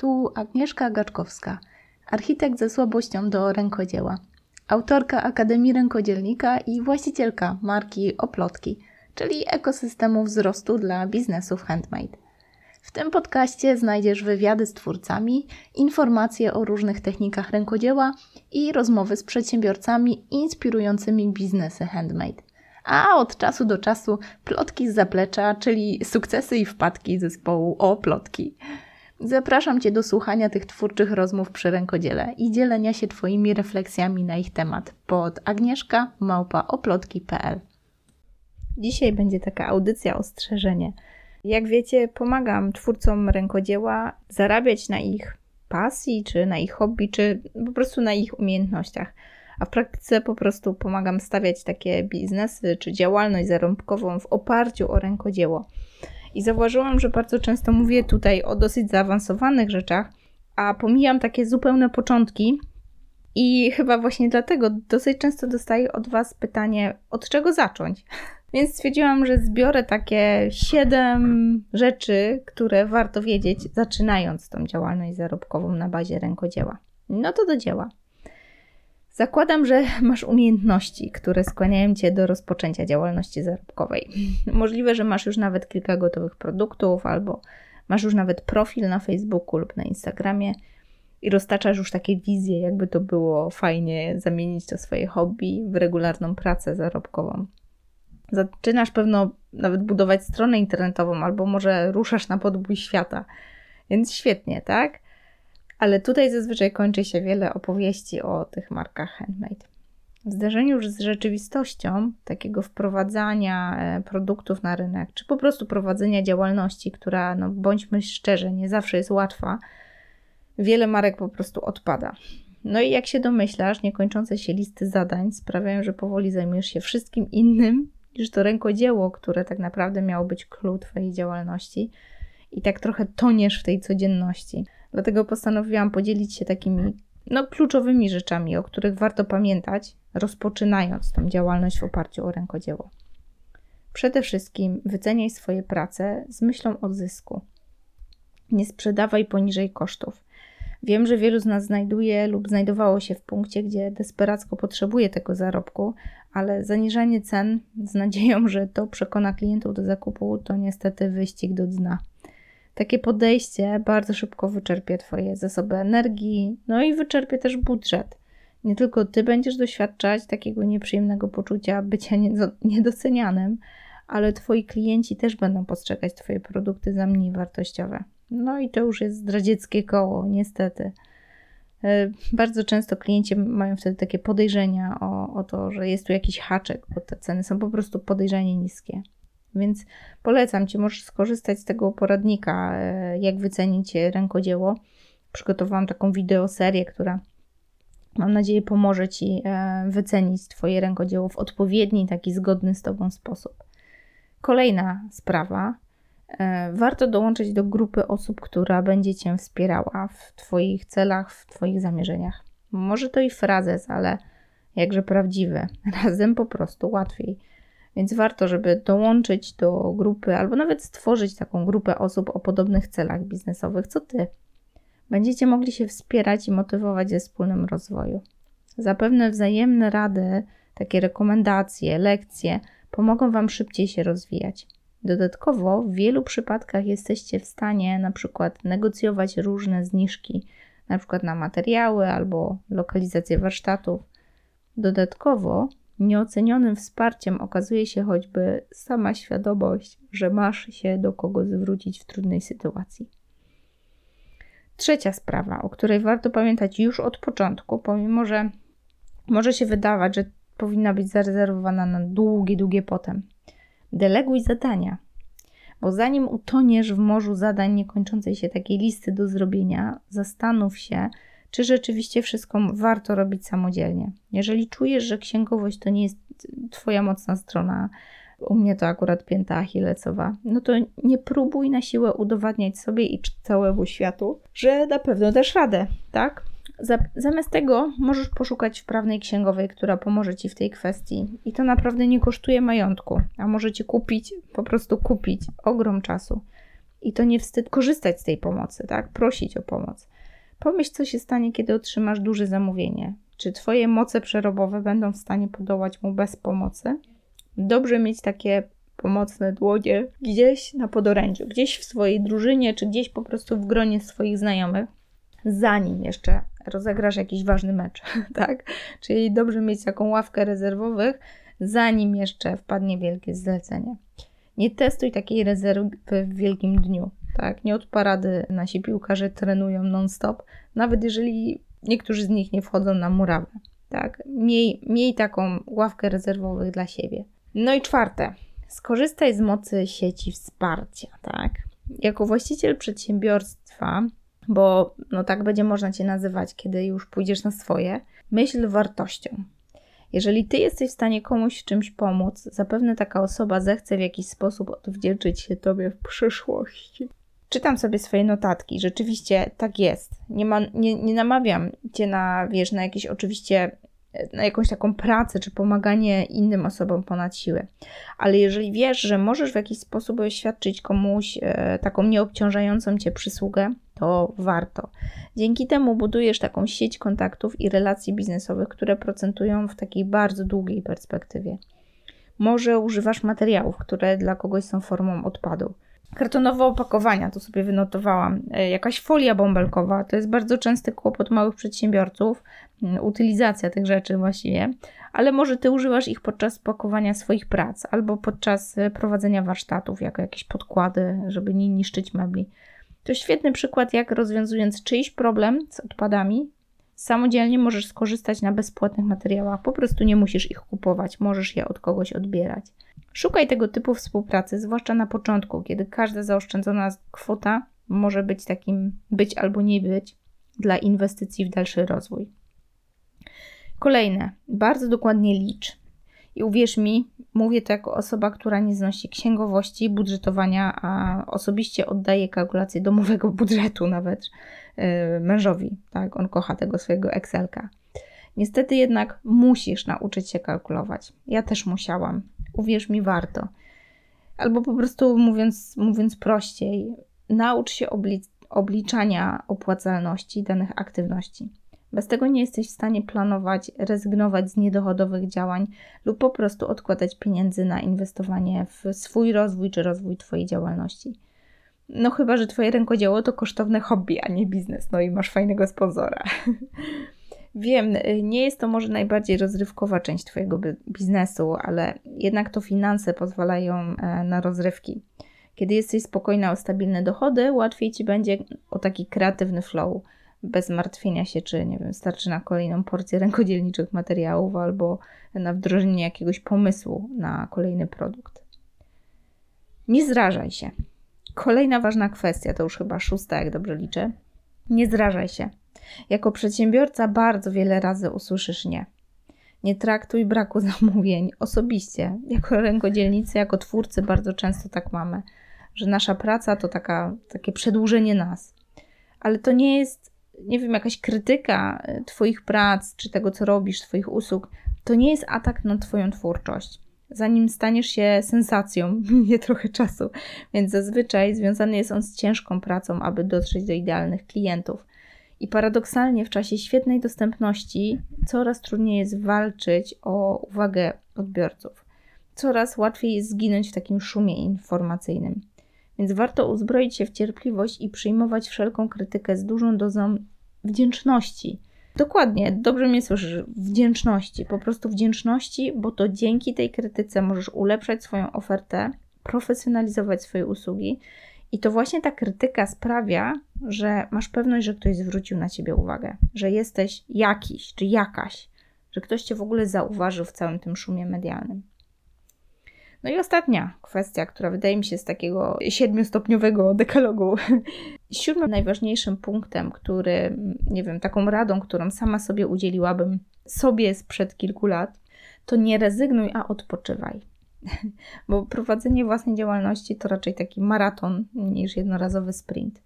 Tu Agnieszka Gaczkowska, architekt ze słabością do rękodzieła, autorka Akademii Rękodzielnika i właścicielka marki Oplotki, czyli ekosystemu wzrostu dla biznesów handmade. W tym podcaście znajdziesz wywiady z twórcami, informacje o różnych technikach rękodzieła i rozmowy z przedsiębiorcami inspirującymi biznesy handmade. A od czasu do czasu plotki z zaplecza, czyli sukcesy i wpadki zespołu o plotki. Zapraszam Cię do słuchania tych twórczych rozmów przy rękodziele i dzielenia się Twoimi refleksjami na ich temat pod agnieszka małpaoplotki.pl Dzisiaj będzie taka audycja ostrzeżenie. Jak wiecie, pomagam twórcom rękodzieła zarabiać na ich pasji, czy na ich hobby, czy po prostu na ich umiejętnościach. A w praktyce po prostu pomagam stawiać takie biznesy czy działalność zarobkową w oparciu o rękodzieło. I zauważyłam, że bardzo często mówię tutaj o dosyć zaawansowanych rzeczach, a pomijam takie zupełne początki. I chyba właśnie dlatego dosyć często dostaję od Was pytanie, od czego zacząć. Więc stwierdziłam, że zbiorę takie siedem rzeczy, które warto wiedzieć, zaczynając tą działalność zarobkową na bazie rękodzieła. No to do dzieła. Zakładam, że masz umiejętności, które skłaniają Cię do rozpoczęcia działalności zarobkowej. Możliwe, że masz już nawet kilka gotowych produktów, albo masz już nawet profil na Facebooku lub na Instagramie i roztaczasz już takie wizje, jakby to było fajnie zamienić to swoje hobby w regularną pracę zarobkową. Zaczynasz pewno nawet budować stronę internetową, albo może ruszasz na podbój świata. Więc świetnie, tak? Ale tutaj zazwyczaj kończy się wiele opowieści o tych markach handmade. W zderzeniu z rzeczywistością takiego wprowadzania e, produktów na rynek, czy po prostu prowadzenia działalności, która, no bądźmy szczerzy, nie zawsze jest łatwa, wiele marek po prostu odpada. No i jak się domyślasz, niekończące się listy zadań sprawiają, że powoli zajmujesz się wszystkim innym niż to rękodzieło, które tak naprawdę miało być klucz Twojej działalności i tak trochę toniesz w tej codzienności. Dlatego postanowiłam podzielić się takimi no, kluczowymi rzeczami, o których warto pamiętać, rozpoczynając tą działalność w oparciu o rękodzieło. Przede wszystkim wyceniaj swoje prace z myślą o zysku. Nie sprzedawaj poniżej kosztów. Wiem, że wielu z nas znajduje lub znajdowało się w punkcie, gdzie desperacko potrzebuje tego zarobku, ale zaniżanie cen z nadzieją, że to przekona klientów do zakupu, to niestety wyścig do dna. Takie podejście bardzo szybko wyczerpie Twoje zasoby energii, no i wyczerpie też budżet. Nie tylko Ty będziesz doświadczać takiego nieprzyjemnego poczucia bycia niedocenianym, ale Twoi klienci też będą postrzegać Twoje produkty za mniej wartościowe. No i to już jest zdradzieckie koło, niestety. E, bardzo często klienci mają wtedy takie podejrzenia o, o to, że jest tu jakiś haczek, bo te ceny są po prostu podejrzanie niskie. Więc polecam Ci, możesz skorzystać z tego poradnika, e, jak wycenić rękodzieło. Przygotowałam taką wideoserię, która mam nadzieję pomoże Ci e, wycenić Twoje rękodzieło w odpowiedni, taki zgodny z Tobą sposób. Kolejna sprawa. E, warto dołączyć do grupy osób, która będzie Cię wspierała w Twoich celach, w Twoich zamierzeniach. Może to i frazes, ale jakże prawdziwy. Razem po prostu łatwiej. Więc warto, żeby dołączyć do grupy albo nawet stworzyć taką grupę osób o podobnych celach biznesowych, co ty. Będziecie mogli się wspierać i motywować ze wspólnym rozwoju. Zapewne wzajemne rady, takie rekomendacje, lekcje pomogą Wam szybciej się rozwijać. Dodatkowo w wielu przypadkach jesteście w stanie na przykład negocjować różne zniżki, na przykład na materiały albo lokalizację warsztatów. Dodatkowo Nieocenionym wsparciem okazuje się choćby sama świadomość, że masz się do kogo zwrócić w trudnej sytuacji. Trzecia sprawa, o której warto pamiętać już od początku, pomimo że może się wydawać, że powinna być zarezerwowana na długie, długie potem. Deleguj zadania, bo zanim utoniesz w morzu zadań niekończącej się takiej listy do zrobienia, zastanów się, czy rzeczywiście wszystko warto robić samodzielnie. Jeżeli czujesz, że księgowość to nie jest Twoja mocna strona, u mnie to akurat pięta achillesowa, no to nie próbuj na siłę udowadniać sobie i całemu światu, że na pewno dasz radę, tak? Zamiast tego możesz poszukać wprawnej księgowej, która pomoże Ci w tej kwestii. I to naprawdę nie kosztuje majątku, a może Ci kupić, po prostu kupić ogrom czasu. I to nie wstyd korzystać z tej pomocy, tak? Prosić o pomoc. Pomyśl, co się stanie, kiedy otrzymasz duże zamówienie. Czy Twoje moce przerobowe będą w stanie podołać mu bez pomocy? Dobrze mieć takie pomocne dłonie gdzieś na podorędziu, gdzieś w swojej drużynie, czy gdzieś po prostu w gronie swoich znajomych, zanim jeszcze rozegrasz jakiś ważny mecz, tak? Czyli dobrze mieć taką ławkę rezerwowych, zanim jeszcze wpadnie wielkie zlecenie. Nie testuj takiej rezerwy w wielkim dniu, tak? Nie od parady nasi piłkarze trenują non-stop, nawet jeżeli niektórzy z nich nie wchodzą na murawę, tak? Miej, miej taką ławkę rezerwowych dla siebie. No i czwarte, skorzystaj z mocy sieci wsparcia, tak? Jako właściciel przedsiębiorstwa, bo no tak będzie można Cię nazywać, kiedy już pójdziesz na swoje, myśl wartością. Jeżeli Ty jesteś w stanie komuś czymś pomóc, zapewne taka osoba zechce w jakiś sposób odwdzięczyć się Tobie w przyszłości. Czytam sobie swoje notatki. Rzeczywiście tak jest. Nie, ma, nie, nie namawiam Cię na, wiesz, na jakieś oczywiście na jakąś taką pracę, czy pomaganie innym osobom ponad siłę. Ale jeżeli wiesz, że możesz w jakiś sposób oświadczyć komuś e, taką nieobciążającą cię przysługę, to warto. Dzięki temu budujesz taką sieć kontaktów i relacji biznesowych, które procentują w takiej bardzo długiej perspektywie. Może używasz materiałów, które dla kogoś są formą odpadu kartonowe opakowania, tu sobie wynotowałam, e, jakaś folia bąbelkowa, to jest bardzo częsty kłopot małych przedsiębiorców, mm, utylizacja tych rzeczy właściwie, ale może ty używasz ich podczas pakowania swoich prac albo podczas e, prowadzenia warsztatów, jako jakieś podkłady, żeby nie niszczyć mebli. To świetny przykład, jak rozwiązując czyjś problem z odpadami, samodzielnie możesz skorzystać na bezpłatnych materiałach, po prostu nie musisz ich kupować, możesz je od kogoś odbierać. Szukaj tego typu współpracy, zwłaszcza na początku, kiedy każda zaoszczędzona kwota może być takim być albo nie być dla inwestycji w dalszy rozwój. Kolejne, bardzo dokładnie licz. I uwierz mi, mówię to jako osoba, która nie znosi księgowości, budżetowania, a osobiście oddaje kalkulację domowego budżetu nawet yy, mężowi. Tak, on kocha tego swojego Excelka. Niestety jednak musisz nauczyć się kalkulować. Ja też musiałam. Uwierz mi, warto. Albo po prostu mówiąc, mówiąc prościej, naucz się obli obliczania opłacalności danych aktywności. Bez tego nie jesteś w stanie planować, rezygnować z niedochodowych działań lub po prostu odkładać pieniędzy na inwestowanie w swój rozwój czy rozwój Twojej działalności. No chyba, że Twoje rękodzieło to kosztowne hobby, a nie biznes, no i masz fajnego sponsora. Wiem, nie jest to może najbardziej rozrywkowa część Twojego biznesu, ale jednak to finanse pozwalają e, na rozrywki. Kiedy jesteś spokojna o stabilne dochody, łatwiej Ci będzie o taki kreatywny flow, bez martwienia się, czy nie wiem, starczy na kolejną porcję rękodzielniczych materiałów albo na wdrożenie jakiegoś pomysłu na kolejny produkt. Nie zrażaj się. Kolejna ważna kwestia, to już chyba szósta, jak dobrze liczę. Nie zrażaj się. Jako przedsiębiorca bardzo wiele razy usłyszysz nie. Nie traktuj braku zamówień osobiście. Jako rękodzielnicy, jako twórcy bardzo często tak mamy, że nasza praca to taka, takie przedłużenie nas. Ale to nie jest, nie wiem, jakaś krytyka e, Twoich prac, czy tego, co robisz, Twoich usług. To nie jest atak na Twoją twórczość. Zanim staniesz się sensacją, minie trochę czasu, więc zazwyczaj związany jest on z ciężką pracą, aby dotrzeć do idealnych klientów. I paradoksalnie w czasie świetnej dostępności coraz trudniej jest walczyć o uwagę odbiorców. Coraz łatwiej jest zginąć w takim szumie informacyjnym. Więc warto uzbroić się w cierpliwość i przyjmować wszelką krytykę z dużą dozą wdzięczności. Dokładnie, dobrze mnie słyszysz, wdzięczności, po prostu wdzięczności, bo to dzięki tej krytyce możesz ulepszać swoją ofertę, profesjonalizować swoje usługi i to właśnie ta krytyka sprawia, że masz pewność, że ktoś zwrócił na ciebie uwagę, że jesteś jakiś czy jakaś, że ktoś cię w ogóle zauważył w całym tym szumie medialnym. No i ostatnia kwestia, która wydaje mi się z takiego siedmiostopniowego dekalogu. Siódmym najważniejszym punktem, który, nie wiem, taką radą, którą sama sobie udzieliłabym sobie sprzed kilku lat, to nie rezygnuj, a odpoczywaj. Bo prowadzenie własnej działalności to raczej taki maraton niż jednorazowy sprint.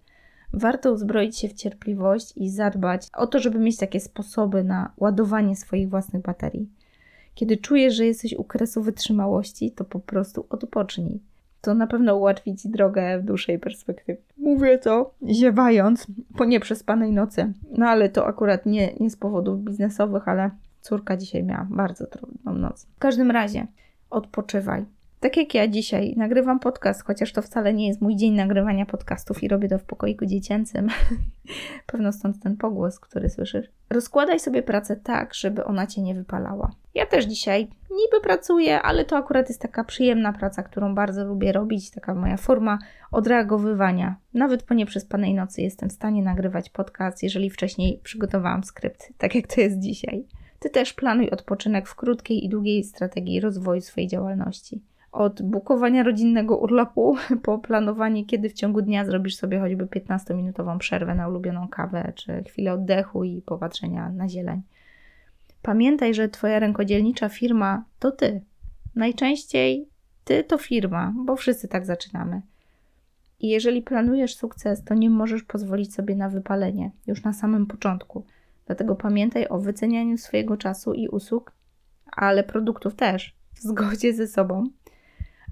Warto uzbroić się w cierpliwość i zadbać o to, żeby mieć takie sposoby na ładowanie swoich własnych baterii. Kiedy czujesz, że jesteś u kresu wytrzymałości, to po prostu odpocznij. to na pewno ułatwi Ci drogę w dłuższej perspektywie. Mówię to ziewając po nieprzespanej nocy. No ale to akurat nie, nie z powodów biznesowych, ale córka dzisiaj miała bardzo trudną noc. W każdym razie, odpoczywaj. Tak jak ja dzisiaj nagrywam podcast, chociaż to wcale nie jest mój dzień nagrywania podcastów i robię to w pokoiku dziecięcym. Pewno stąd ten pogłos, który słyszysz. Rozkładaj sobie pracę tak, żeby ona cię nie wypalała. Ja też dzisiaj niby pracuję, ale to akurat jest taka przyjemna praca, którą bardzo lubię robić, taka moja forma odreagowywania. Nawet po nieprzespanej nocy jestem w stanie nagrywać podcast, jeżeli wcześniej przygotowałam skrypt, tak jak to jest dzisiaj. Ty też planuj odpoczynek w krótkiej i długiej strategii rozwoju swojej działalności od bukowania rodzinnego urlopu po planowanie, kiedy w ciągu dnia zrobisz sobie choćby 15-minutową przerwę na ulubioną kawę, czy chwilę oddechu i popatrzenia na zieleń. Pamiętaj, że Twoja rękodzielnicza firma to Ty. Najczęściej Ty to firma, bo wszyscy tak zaczynamy. I jeżeli planujesz sukces, to nie możesz pozwolić sobie na wypalenie już na samym początku. Dlatego pamiętaj o wycenianiu swojego czasu i usług, ale produktów też, w zgodzie ze sobą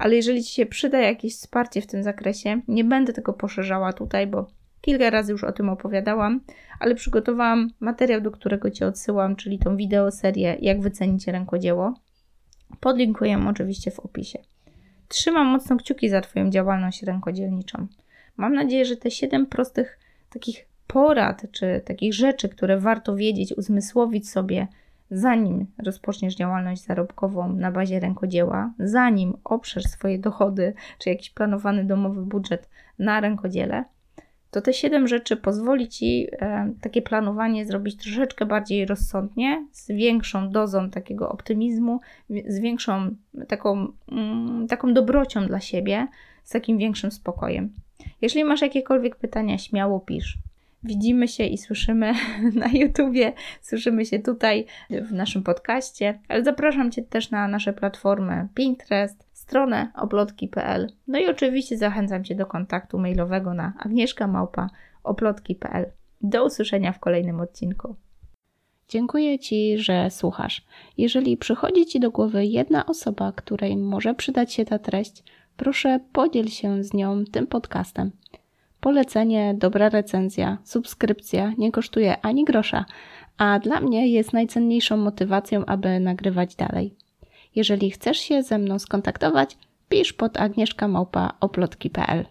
ale jeżeli Ci się przyda jakieś wsparcie w tym zakresie, nie będę tego poszerzała tutaj, bo kilka razy już o tym opowiadałam, ale przygotowałam materiał, do którego Cię odsyłam, czyli tą wideoserię Jak wycenić rękodzieło. Podlinkuję oczywiście w opisie. Trzymam mocno kciuki za Twoją działalność rękodzielniczą. Mam nadzieję, że te 7 prostych takich porad, czy takich rzeczy, które warto wiedzieć, uzmysłowić sobie, zanim rozpoczniesz działalność zarobkową na bazie rękodzieła, zanim oprzesz swoje dochody czy jakiś planowany domowy budżet na rękodziele, to te siedem rzeczy pozwoli ci e, takie planowanie zrobić troszeczkę bardziej rozsądnie, z większą dozą takiego optymizmu, z większą taką, mm, taką dobrocią dla siebie, z takim większym spokojem. Jeśli masz jakiekolwiek pytania, śmiało pisz. Widzimy się i słyszymy na YouTubie, słyszymy się tutaj w naszym podcaście, ale zapraszam Cię też na nasze platformy Pinterest, stronę oplotki.pl. No i oczywiście zachęcam Cię do kontaktu mailowego na agnieszkamałpa.oplotki.pl. Do usłyszenia w kolejnym odcinku. Dziękuję Ci, że słuchasz. Jeżeli przychodzi Ci do głowy jedna osoba, której może przydać się ta treść, proszę podziel się z nią tym podcastem. Polecenie, dobra recenzja, subskrypcja nie kosztuje ani grosza, a dla mnie jest najcenniejszą motywacją, aby nagrywać dalej. Jeżeli chcesz się ze mną skontaktować, pisz pod agnieszkamałpa.oplotki.pl